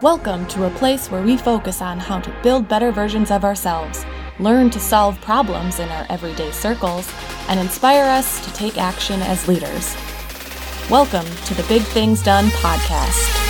Welcome to a place where we focus on how to build better versions of ourselves, learn to solve problems in our everyday circles, and inspire us to take action as leaders. Welcome to the Big Things Done podcast.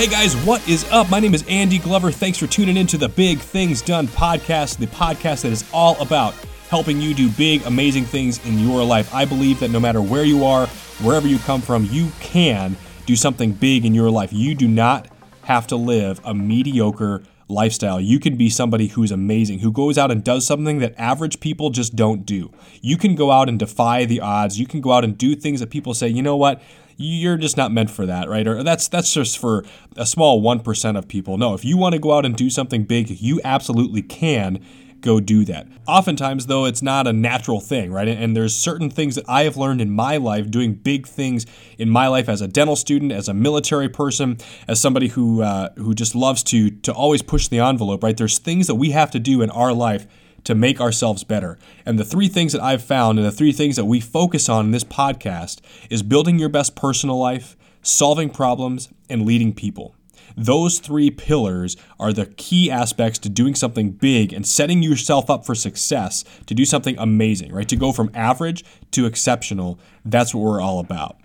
Hey guys, what is up? My name is Andy Glover. Thanks for tuning in to the Big Things Done podcast, the podcast that is all about helping you do big, amazing things in your life. I believe that no matter where you are, wherever you come from, you can do something big in your life. You do not have to live a mediocre lifestyle. You can be somebody who's amazing, who goes out and does something that average people just don't do. You can go out and defy the odds. You can go out and do things that people say, you know what? You're just not meant for that, right? Or that's that's just for a small 1% of people. No, if you want to go out and do something big, you absolutely can go do that. Oftentimes, though, it's not a natural thing, right? And there's certain things that I have learned in my life, doing big things in my life as a dental student, as a military person, as somebody who uh, who just loves to to always push the envelope, right? There's things that we have to do in our life to make ourselves better. And the three things that I've found and the three things that we focus on in this podcast is building your best personal life, solving problems, and leading people. Those three pillars are the key aspects to doing something big and setting yourself up for success to do something amazing, right? To go from average to exceptional. That's what we're all about.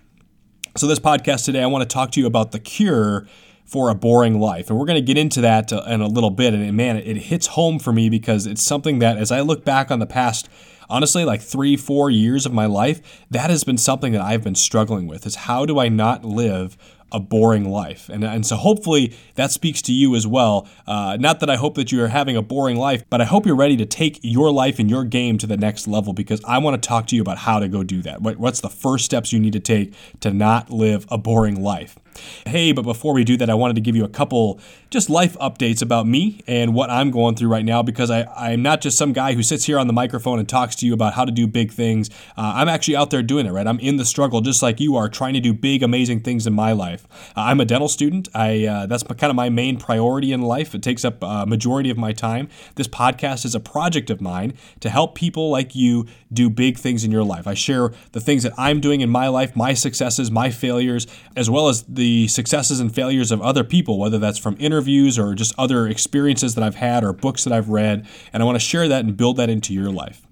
So, this podcast today, I want to talk to you about the cure for a boring life. And we're going to get into that uh, in a little bit. And man, it hits home for me because it's something that, as I look back on the past, honestly, like three, four years of my life, that has been something that I've been struggling with is how do I not live a boring life. And, and so hopefully that speaks to you as well. Uh, not that I hope that you are having a boring life, but I hope you're ready to take your life and your game to the next level because I want to talk to you about how to go do that. What, what's the first steps you need to take to not live a boring life? Hey, but before we do that, I wanted to give you a couple just life updates about me and what I'm going through right now because I, I'm not just some guy who sits here on the microphone and talks to you about how to do big things. Uh, I'm actually out there doing it, right? I'm in the struggle just like you are, trying to do big, amazing things in my life. Uh, I'm a dental student. I uh, That's kind of my main priority in life. It takes up a majority of my time. This podcast is a project of mine to help people like you do big things in your life. I share the things that I'm doing in my life, my successes, my failures, as well as the the successes and failures of other people, whether that's from interviews or just other experiences that I've had or books that I've read. And I want to share that and build that into your life.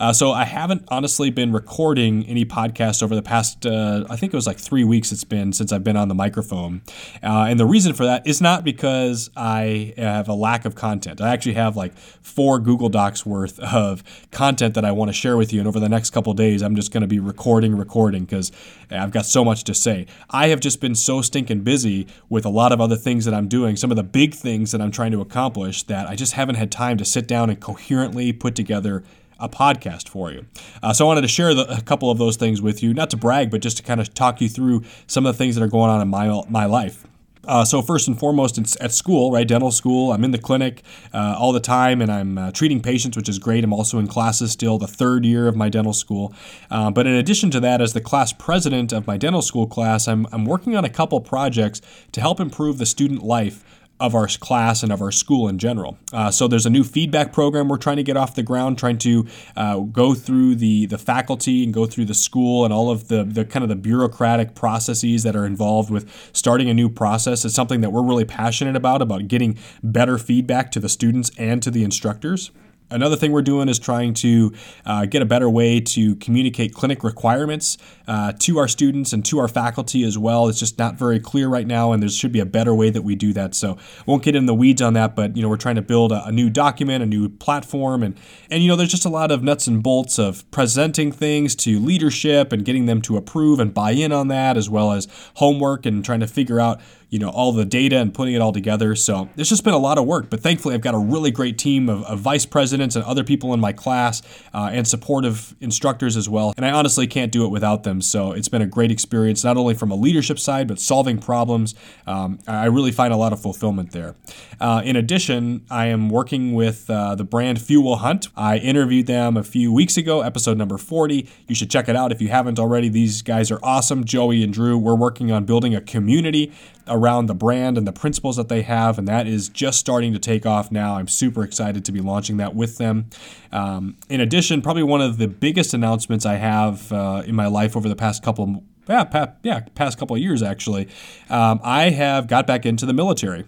Uh, so I haven't honestly been recording any podcasts over the past, uh, I think it was like three weeks it's been since I've been on the microphone. Uh, and the reason for that is not because I have a lack of content. I actually have like four Google Docs worth of content that I want to share with you. And over the next couple days, I'm just going to be recording, recording because I've got so much to say. I have just been so stinking busy with a lot of other things that I'm doing, some of the big things that I'm trying to accomplish that I just haven't had time to sit down and coherently put together a podcast for you. Uh, so I wanted to share the, a couple of those things with you, not to brag, but just to kind of talk you through some of the things that are going on in my my life. Uh, so first and foremost, it's at school, right? Dental school. I'm in the clinic uh, all the time, and I'm uh, treating patients, which is great. I'm also in classes still, the third year of my dental school. Uh, but in addition to that, as the class president of my dental school class, I'm, I'm working on a couple projects to help improve the student life of our class and of our school in general. Uh, so there's a new feedback program we're trying to get off the ground, trying to uh, go through the the faculty and go through the school and all of the the kind of the bureaucratic processes that are involved with starting a new process. It's something that we're really passionate about about getting better feedback to the students and to the instructors. Another thing we're doing is trying to uh, get a better way to communicate clinic requirements uh, to our students and to our faculty as well. It's just not very clear right now, and there should be a better way that we do that. So won't get in the weeds on that, but you know we're trying to build a, a new document, a new platform, and and you know there's just a lot of nuts and bolts of presenting things to leadership and getting them to approve and buy in on that, as well as homework and trying to figure out you know all the data and putting it all together. So there's just been a lot of work, but thankfully I've got a really great team of, of vice presidents and other people in my class uh, and supportive instructors as well. And I honestly can't do it without them. So it's been a great experience, not only from a leadership side, but solving problems. Um, I really find a lot of fulfillment there. Uh, in addition, I am working with uh, the brand Fuel Hunt. I interviewed them a few weeks ago, episode number 40. You should check it out if you haven't already. These guys are awesome. Joey and Drew, we're working on building a community around the brand and the principles that they have, and that is just starting to take off now. I'm super excited to be launching that with them. Um, in addition, probably one of the biggest announcements I have uh, in my life over the past couple yeah, past, yeah, past couple of years actually, um, I have got back into the military.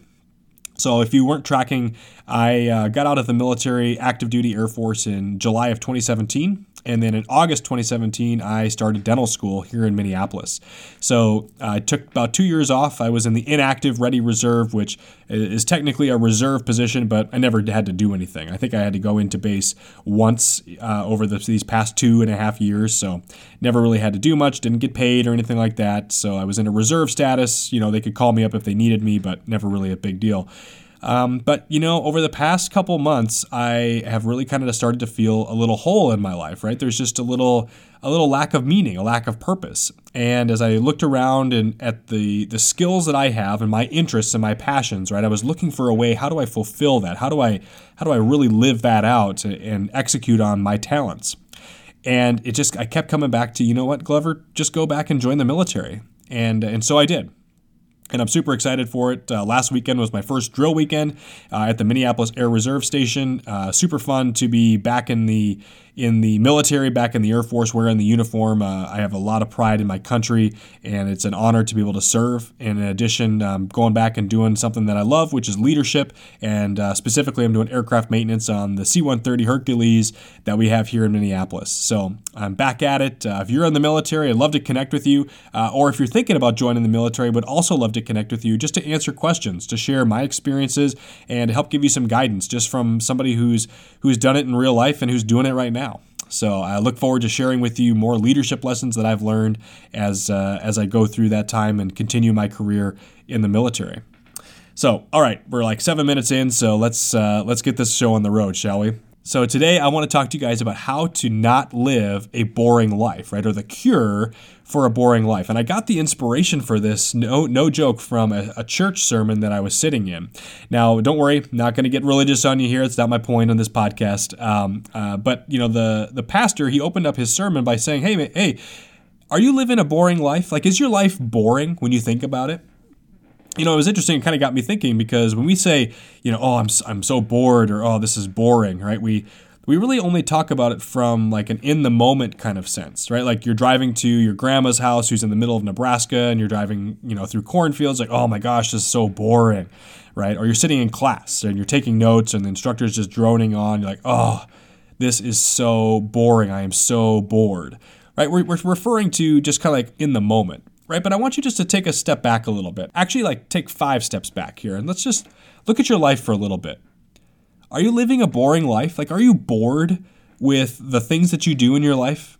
So, if you weren't tracking, I uh, got out of the military active duty Air Force in July of 2017. And then in August 2017, I started dental school here in Minneapolis. So I took about two years off. I was in the inactive ready reserve, which is technically a reserve position, but I never had to do anything. I think I had to go into base once uh, over the, these past two and a half years. So never really had to do much, didn't get paid or anything like that. So I was in a reserve status. You know, they could call me up if they needed me, but never really a big deal. Um, but you know, over the past couple months, I have really kind of started to feel a little hole in my life. Right, there's just a little a little lack of meaning, a lack of purpose. And as I looked around and at the the skills that I have and my interests and my passions, right, I was looking for a way. How do I fulfill that? How do I how do I really live that out and execute on my talents? And it just I kept coming back to you know what, Glover, just go back and join the military. And and so I did and I'm super excited for it. Uh, last weekend was my first drill weekend uh, at the Minneapolis Air Reserve Station. Uh, super fun to be back in the in the military, back in the Air Force, wearing the uniform. Uh, I have a lot of pride in my country, and it's an honor to be able to serve. And in addition, um, going back and doing something that I love, which is leadership, and uh, specifically, I'm doing aircraft maintenance on the C-130 Hercules that we have here in Minneapolis. So I'm back at it. Uh, if you're in the military, I'd love to connect with you, uh, or if you're thinking about joining the military, would also love to connect with you just to answer questions, to share my experiences, and help give you some guidance just from somebody who's who's done it in real life and who's doing it right now. So I look forward to sharing with you more leadership lessons that I've learned as uh, as I go through that time and continue my career in the military. So, all right, we're like seven minutes in, so let's uh, let's get this show on the road, shall we? So today I want to talk to you guys about how to not live a boring life, right? Or the cure for a boring life. And I got the inspiration for this, no, no joke, from a, a church sermon that I was sitting in. Now, don't worry, not going to get religious on you here. It's not my point on this podcast. Um, uh, but you know, the the pastor he opened up his sermon by saying, "Hey, hey, are you living a boring life? Like, is your life boring when you think about it?" You know, it was interesting. It kind of got me thinking because when we say, you know, oh, I'm I'm so bored or oh, this is boring, right? We we really only talk about it from like an in the moment kind of sense, right? Like you're driving to your grandma's house who's in the middle of Nebraska and you're driving, you know, through cornfields like, "Oh my gosh, this is so boring." Right? Or you're sitting in class and you're taking notes and the instructor's just droning on, you're like, "Oh, this is so boring. I am so bored." Right? We're, we're referring to just kind of like in the moment right? But I want you just to take a step back a little bit. Actually, like take five steps back here and let's just look at your life for a little bit. Are you living a boring life? Like, are you bored with the things that you do in your life?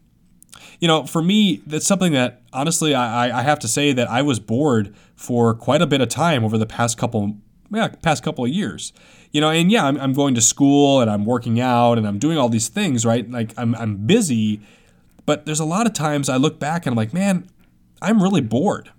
You know, for me, that's something that honestly, I, I have to say that I was bored for quite a bit of time over the past couple, yeah, past couple of years. You know, and yeah, I'm, I'm going to school and I'm working out and I'm doing all these things, right? Like I'm, I'm busy, but there's a lot of times I look back and I'm like, man, I'm really bored.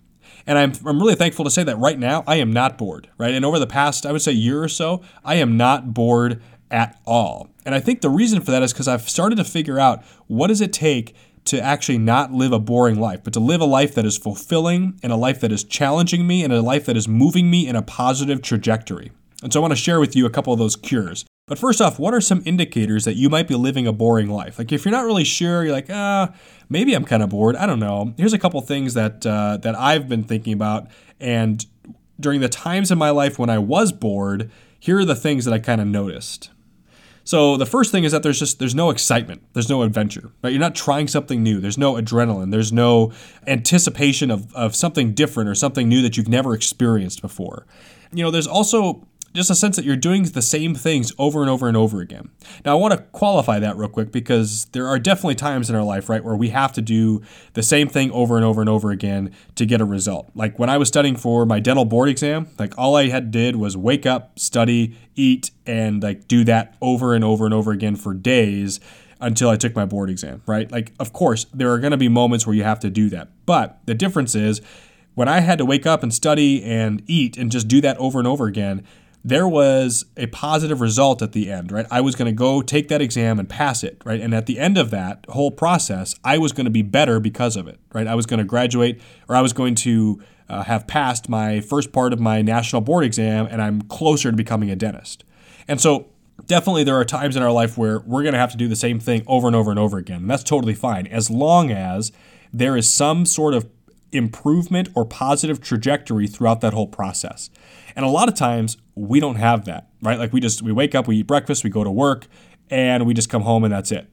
And I'm, I'm really thankful to say that right now I am not bored, right? And over the past, I would say, year or so, I am not bored at all. And I think the reason for that is because I've started to figure out what does it take to actually not live a boring life, but to live a life that is fulfilling and a life that is challenging me and a life that is moving me in a positive trajectory. And so I want to share with you a couple of those cures. But first off, what are some indicators that you might be living a boring life? Like if you're not really sure, you're like, ah, maybe I'm kind of bored. I don't know. Here's a couple things that uh, that I've been thinking about, and during the times in my life when I was bored, here are the things that I kind of noticed. So the first thing is that there's just there's no excitement, there's no adventure, right? You're not trying something new. There's no adrenaline. There's no anticipation of of something different or something new that you've never experienced before. You know, there's also just a sense that you're doing the same things over and over and over again. Now, I want to qualify that real quick because there are definitely times in our life, right, where we have to do the same thing over and over and over again to get a result. Like when I was studying for my dental board exam, like all I had did was wake up, study, eat, and like do that over and over and over again for days until I took my board exam, right? Like, of course, there are going to be moments where you have to do that. But the difference is, when I had to wake up and study and eat and just do that over and over again, there was a positive result at the end, right? I was going to go take that exam and pass it, right? And at the end of that whole process, I was going to be better because of it, right? I was going to graduate or I was going to uh, have passed my first part of my national board exam and I'm closer to becoming a dentist. And so, definitely, there are times in our life where we're going to have to do the same thing over and over and over again. And that's totally fine, as long as there is some sort of improvement or positive trajectory throughout that whole process. And a lot of times we don't have that, right? Like we just we wake up, we eat breakfast, we go to work, and we just come home and that's it.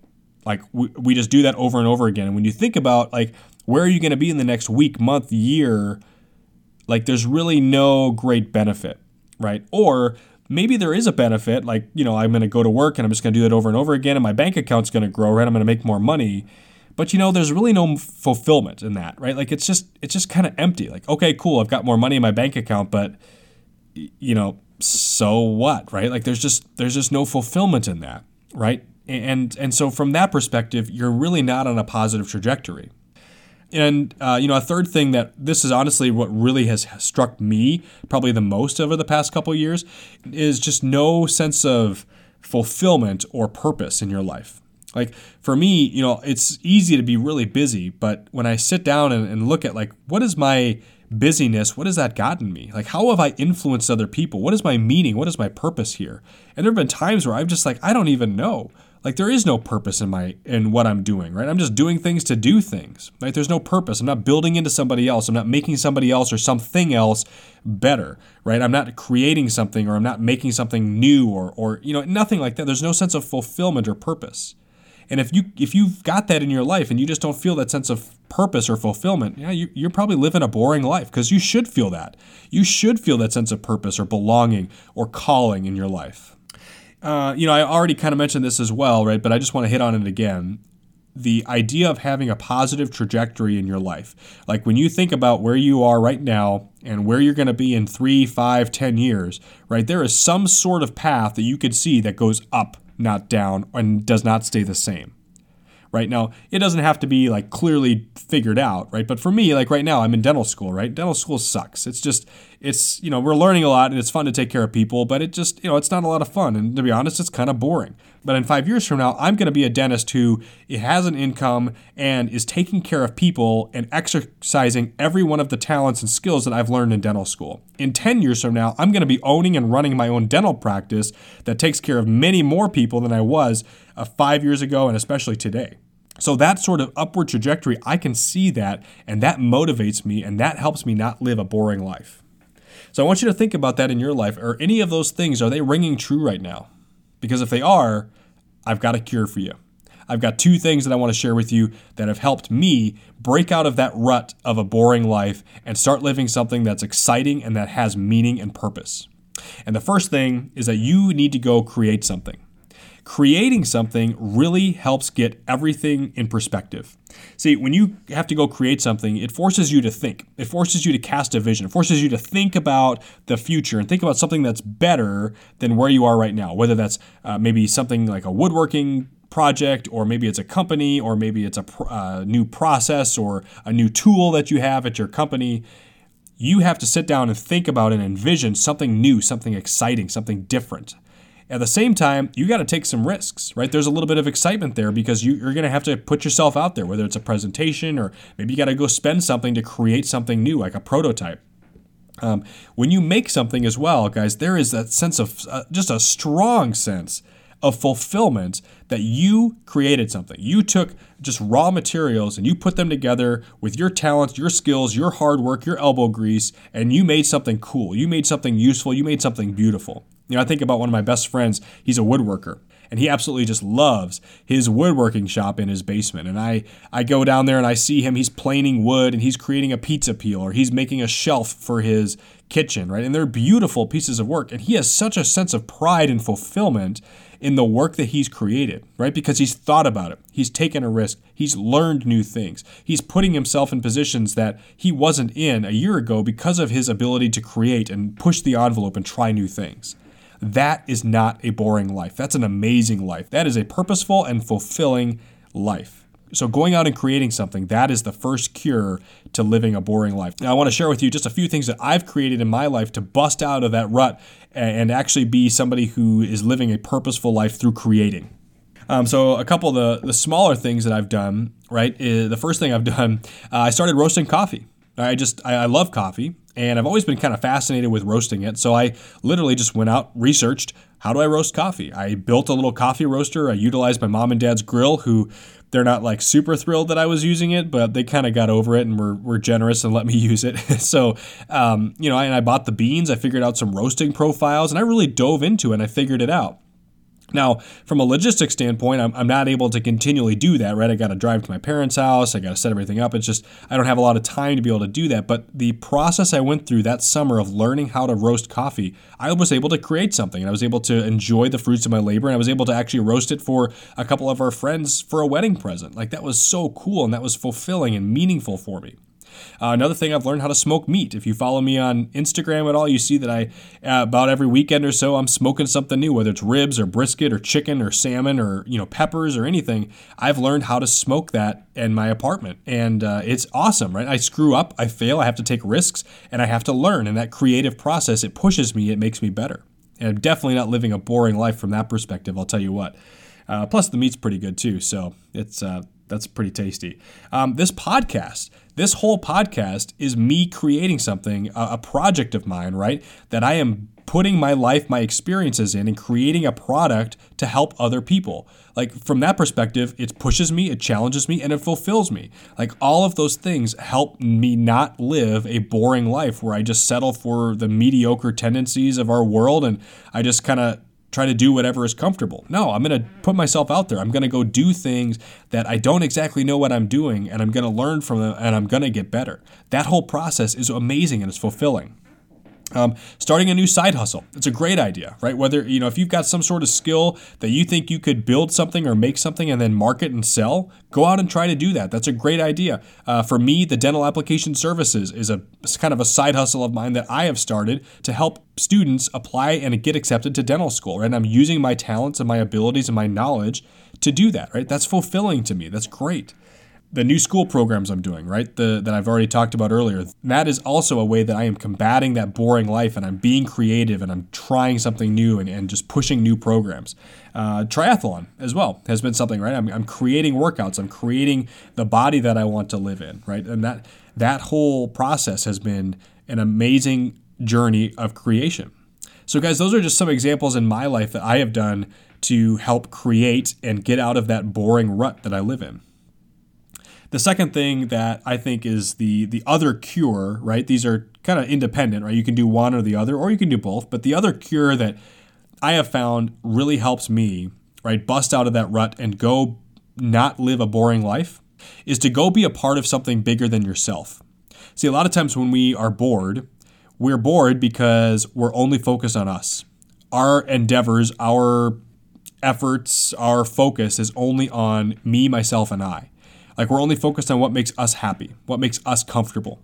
Like we, we just do that over and over again. And when you think about like where are you going to be in the next week, month, year, like there's really no great benefit, right? Or maybe there is a benefit, like, you know, I'm going to go to work and I'm just going to do that over and over again and my bank account's going to grow, right? I'm going to make more money. But you know, there's really no fulfillment in that, right? Like it's just it's just kind of empty. Like, okay, cool, I've got more money in my bank account, but you know, so what, right? Like there's just there's just no fulfillment in that, right? And and so from that perspective, you're really not on a positive trajectory. And uh, you know, a third thing that this is honestly what really has struck me probably the most over the past couple years is just no sense of fulfillment or purpose in your life. Like for me, you know, it's easy to be really busy, but when I sit down and, and look at like what is my busyness, what has that gotten me? Like, how have I influenced other people? What is my meaning? What is my purpose here? And there have been times where I've just like, I don't even know. Like there is no purpose in my in what I'm doing, right? I'm just doing things to do things. Right? There's no purpose. I'm not building into somebody else. I'm not making somebody else or something else better, right? I'm not creating something or I'm not making something new or or you know, nothing like that. There's no sense of fulfillment or purpose. And if you if you've got that in your life and you just don't feel that sense of purpose or fulfillment, yeah, you, you're probably living a boring life because you should feel that. You should feel that sense of purpose or belonging or calling in your life. Uh, you know, I already kind of mentioned this as well, right? But I just want to hit on it again. The idea of having a positive trajectory in your life. Like when you think about where you are right now and where you're going to be in three, five, ten years, right? There is some sort of path that you could see that goes up, not down, and does not stay the same. Right? Now it doesn't have to be like clearly figured out right? But for me like right now i'm in dental school right? Dental school sucks. It's just it's you know we're learning a lot and it's fun to take care of people but it just you know it's not a lot of fun. And to be honest it's kind of boring. But in five years from now i'm going to be a dentist who has an income and is taking care of people and exercising every one of the talents and skills that i've learned in dental school. In 10 years from now i'm going to be owning and running my own dental practice that takes care of many more people than i was uh, five years ago and especially today. So that sort of upward trajectory, I can see that, and that motivates me, and that helps me not live a boring life. So I want you to think about that in your life. Are any of those things, are they ringing true right now? Because if they are, I've got a cure for you. I've got two things that I want to share with you that have helped me break out of that rut of a boring life and start living something that's exciting and that has meaning and purpose. And the first thing is that you need to go create something creating something really helps get everything in perspective. See, when you have to go create something, it forces you to think. It forces you to cast a vision. It forces you to think about the future and think about something that's better than where you are right now, whether that's uh, maybe something like a woodworking project, or maybe it's a company, or maybe it's a pr- uh, new process or a new tool that you have at your company. You have to sit down and think about and envision something new, something exciting, something different. At the same time, you got to take some risks, right? There's a little bit of excitement there because you, are going to have to put yourself out there, whether it's a presentation or maybe you got to go spend something to create something new, like a prototype. Um, when you make something as well, guys, there is that sense of uh, just a strong sense of fulfillment that you created something. You took just raw materials and you put them together with your talents, your skills, your hard work, your elbow grease, and you made something cool. You made something useful. You made something beautiful. You know, I think about one of my best friends, he's a woodworker. And he absolutely just loves his woodworking shop in his basement. And I, I go down there and I see him, he's planing wood and he's creating a pizza peel or he's making a shelf for his kitchen, right? And they're beautiful pieces of work. And he has such a sense of pride and fulfillment in the work that he's created, right? Because he's thought about it. He's taken a risk. He's learned new things. He's putting himself in positions that he wasn't in a year ago because of his ability to create and push the envelope and try new things. That is not a boring life. That's an amazing life. That is a purposeful and fulfilling life. So, going out and creating something, that is the first cure to living a boring life. Now, I want to share with you just a few things that I've created in my life to bust out of that rut and actually be somebody who is living a purposeful life through creating. Um, so, a couple of the, the smaller things that I've done, right? The first thing I've done, uh, I started roasting coffee I just I, I love coffee, and I've always been kind of fascinated with roasting it. So I literally just went out, researched how do I roast coffee. I built a little coffee roaster. I utilized my mom and dad's grill, who they're not like super thrilled that I was using it, but they kind of got over it and were, were generous and let me use it. so, um, you know, and I bought the beans. I figured out some roasting profiles, and I really dove into it. and I figured it out. Now, from a logistics standpoint, I'm, I'm not able to continually do that, right? I got to drive to my parents' house. I got to set everything up. It's just, I don't have a lot of time to be able to do that. But the process I went through that summer of learning how to roast coffee, I was able to create something and I was able to enjoy the fruits of my labor. And I was able to actually roast it for a couple of our friends for a wedding present. Like that was so cool and that was fulfilling and meaningful for me. Uh, another thing I've learned how to smoke meat. If you follow me on Instagram at all, you see that I uh, about every weekend or so I'm smoking something new, whether it's ribs or brisket or chicken or salmon or you know peppers or anything. I've learned how to smoke that in my apartment, and uh, it's awesome, right? I screw up, I fail, I have to take risks, and I have to learn. And that creative process it pushes me, it makes me better. And I'm definitely not living a boring life from that perspective. I'll tell you what. Uh, plus, the meat's pretty good too, so it's uh, that's pretty tasty. Um, this podcast, this whole podcast is me creating something, a, a project of mine, right? That I am putting my life, my experiences in, and creating a product to help other people. Like from that perspective, it pushes me, it challenges me, and it fulfills me. Like all of those things help me not live a boring life where I just settle for the mediocre tendencies of our world and I just kind of try to do whatever is comfortable. No, I'm going to put myself out there. I'm going to go do things that I don't exactly know what I'm doing, and I'm going to learn from them, and I'm going to get better. That whole process is amazing and it's fulfilling. Um, starting a new side hustle. It's a great idea, right? Whether, you know, if you've got some sort of skill that you think you could build something or make something and then market and sell, go out and try to do that. That's a great idea. Uh, for me, the dental application services is a kind of a side hustle of mine that I have started to help students apply and get accepted to dental school, right? And I'm using my talents and my abilities and my knowledge to do that, right? That's fulfilling to me. That's great the new school programs I'm doing, right? The that I've already talked about earlier. That is also a way that I am combating that boring life and I'm being creative and I'm trying something new and, and just pushing new programs. Uh, triathlon as well has been something, right? I'm, I'm creating workouts. I'm creating the body that I want to live in, right? And that that whole process has been an amazing journey of creation. So, guys, those are just some examples in my life that I have done to help create and get out of that boring rut that I live in. The second thing that I think is the the other cure, right? These are kind of independent, right? You can do one or the other, or you can do both. But the other cure that I have found really helps me, right, bust out of that rut and go not live a boring life is to go be a part of something bigger than yourself. See, a lot of times when we are bored, we're bored because we're only focused on us. Our endeavors, our efforts, our focus is only on me, myself, and I. Like we're only focused on what makes us happy, what makes us comfortable.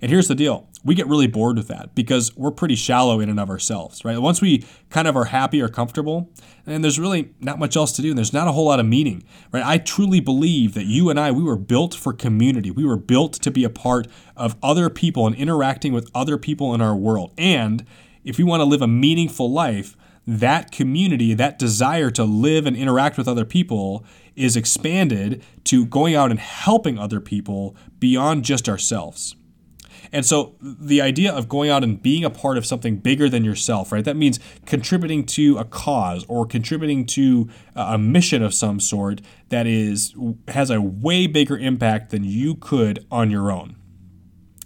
And here's the deal we get really bored with that because we're pretty shallow in and of ourselves, right? Once we kind of are happy or comfortable, and there's really not much else to do, and there's not a whole lot of meaning, right? I truly believe that you and I, we were built for community. We were built to be a part of other people and interacting with other people in our world. And if we want to live a meaningful life, that community, that desire to live and interact with other people is expanded to going out and helping other people beyond just ourselves. And so the idea of going out and being a part of something bigger than yourself, right? That means contributing to a cause or contributing to a mission of some sort that is has a way bigger impact than you could on your own.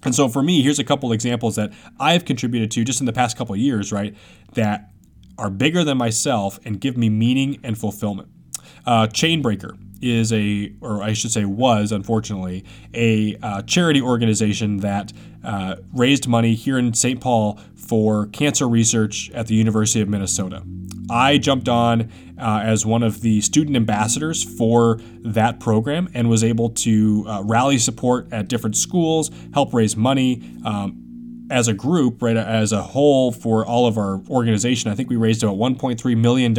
And so for me, here's a couple examples that I've contributed to just in the past couple years, right? That are bigger than myself and give me meaning and fulfillment. Uh, Chainbreaker is a, or I should say, was unfortunately, a uh, charity organization that uh, raised money here in St. Paul for cancer research at the University of Minnesota. I jumped on uh, as one of the student ambassadors for that program and was able to uh, rally support at different schools, help raise money, um, as a group, right, as a whole for all of our organization, I think we raised about $1.3 million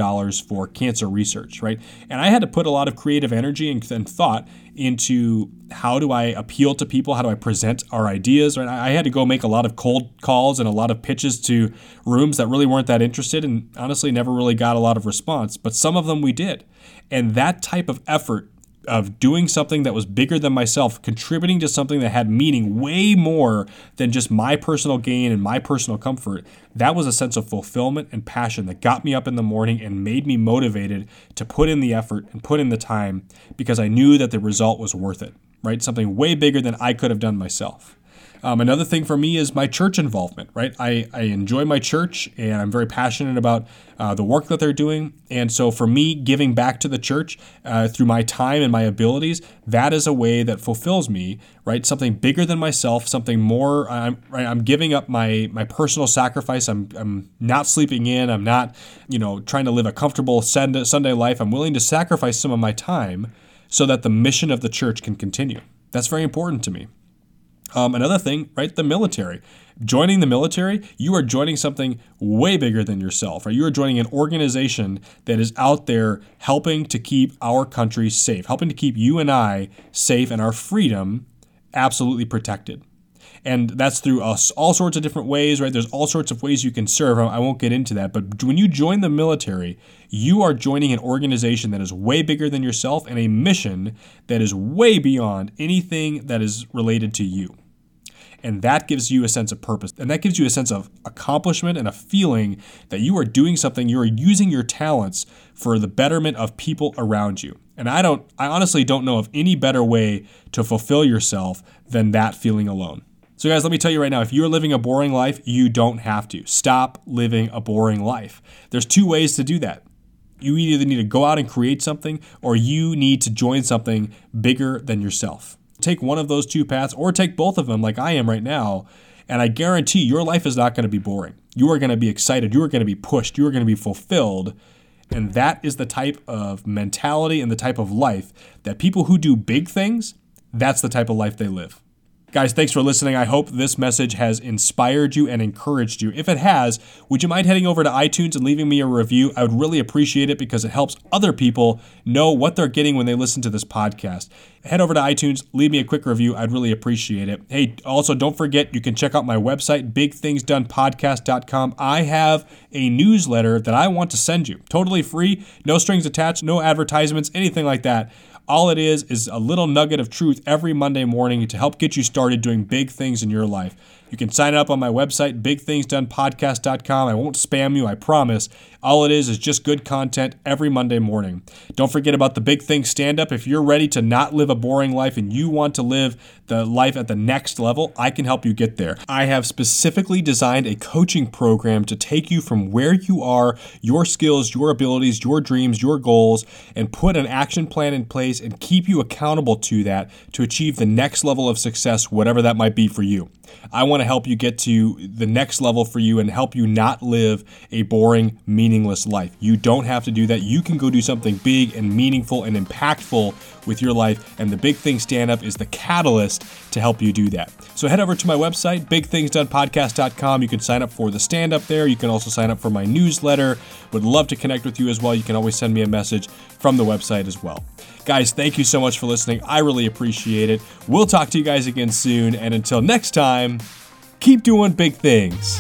for cancer research, right? And I had to put a lot of creative energy and, and thought into how do I appeal to people? How do I present our ideas? Right? I had to go make a lot of cold calls and a lot of pitches to rooms that really weren't that interested and honestly never really got a lot of response, but some of them we did. And that type of effort of doing something that was bigger than myself, contributing to something that had meaning way more than just my personal gain and my personal comfort, that was a sense of fulfillment and passion that got me up in the morning and made me motivated to put in the effort and put in the time because I knew that the result was worth it, right? Something way bigger than I could have done myself. Um, another thing for me is my church involvement, right? I, I enjoy my church and I'm very passionate about uh, the work that they're doing. And so for me, giving back to the church uh, through my time and my abilities, that is a way that fulfills me, right? Something bigger than myself, something more. I'm, right, I'm giving up my, my personal sacrifice. I'm, I'm not sleeping in. I'm not, you know, trying to live a comfortable Sunday, Sunday life. I'm willing to sacrifice some of my time so that the mission of the church can continue. That's very important to me. Um, another thing, right? The military. Joining the military, you are joining something way bigger than yourself, right? You are joining an organization that is out there helping to keep our country safe, helping to keep you and I safe and our freedom absolutely protected. And that's through us all sorts of different ways, right? There's all sorts of ways you can serve. I won't get into that. But when you join the military, you are joining an organization that is way bigger than yourself and a mission that is way beyond anything that is related to you. And that gives you a sense of purpose. And that gives you a sense of accomplishment and a feeling that you are doing something, you are using your talents for the betterment of people around you. And I don't, I honestly don't know of any better way to fulfill yourself than that feeling alone. So, guys, let me tell you right now if you're living a boring life, you don't have to. Stop living a boring life. There's two ways to do that. You either need to go out and create something, or you need to join something bigger than yourself take one of those two paths or take both of them like I am right now. And I guarantee your life is not going to be boring. You are going to be excited. You are going to be pushed. You are going to be fulfilled. And that is the type of mentality and the type of life that people who do big things, that's the type of life they live. Guys, thanks for listening. I hope this message has inspired you and encouraged you. If it has, would you mind heading over to iTunes and leaving me a review? I would really appreciate it because it helps other people know what they're getting when they listen to this podcast. Head over to iTunes, leave me a quick review. I'd really appreciate it. Hey, also, don't forget you can check out my website, bigthingsdonepodcast.com. I have a newsletter that I want to send you totally free, no strings attached, no advertisements, anything like that. All it is is a little nugget of truth every Monday morning to help get you started doing big things in your life. You can sign up on my website, bigthingsdonepodcast.com. I won't spam you, I promise. All it is is just good content every Monday morning. Don't forget about the Big Things Stand Up. If you're ready to not live a boring life and you want to live the life at the next level, I can help you get there. I have specifically designed a coaching program to take you from where you are, your skills, your abilities, your dreams, your goals, and put an action plan in place and keep you accountable to that to achieve the next level of success, whatever that might be for you. I want to help you get to the next level for you and help you not live a boring, meaningless life. You don't have to do that. You can go do something big and meaningful and impactful with your life. And the Big Thing Stand Up is the catalyst to help you do that. So head over to my website, bigthingsdonepodcast.com. You can sign up for the stand up there. You can also sign up for my newsletter. Would love to connect with you as well. You can always send me a message from the website as well. Guys, thank you so much for listening. I really appreciate it. We'll talk to you guys again soon. And until next time, keep doing big things.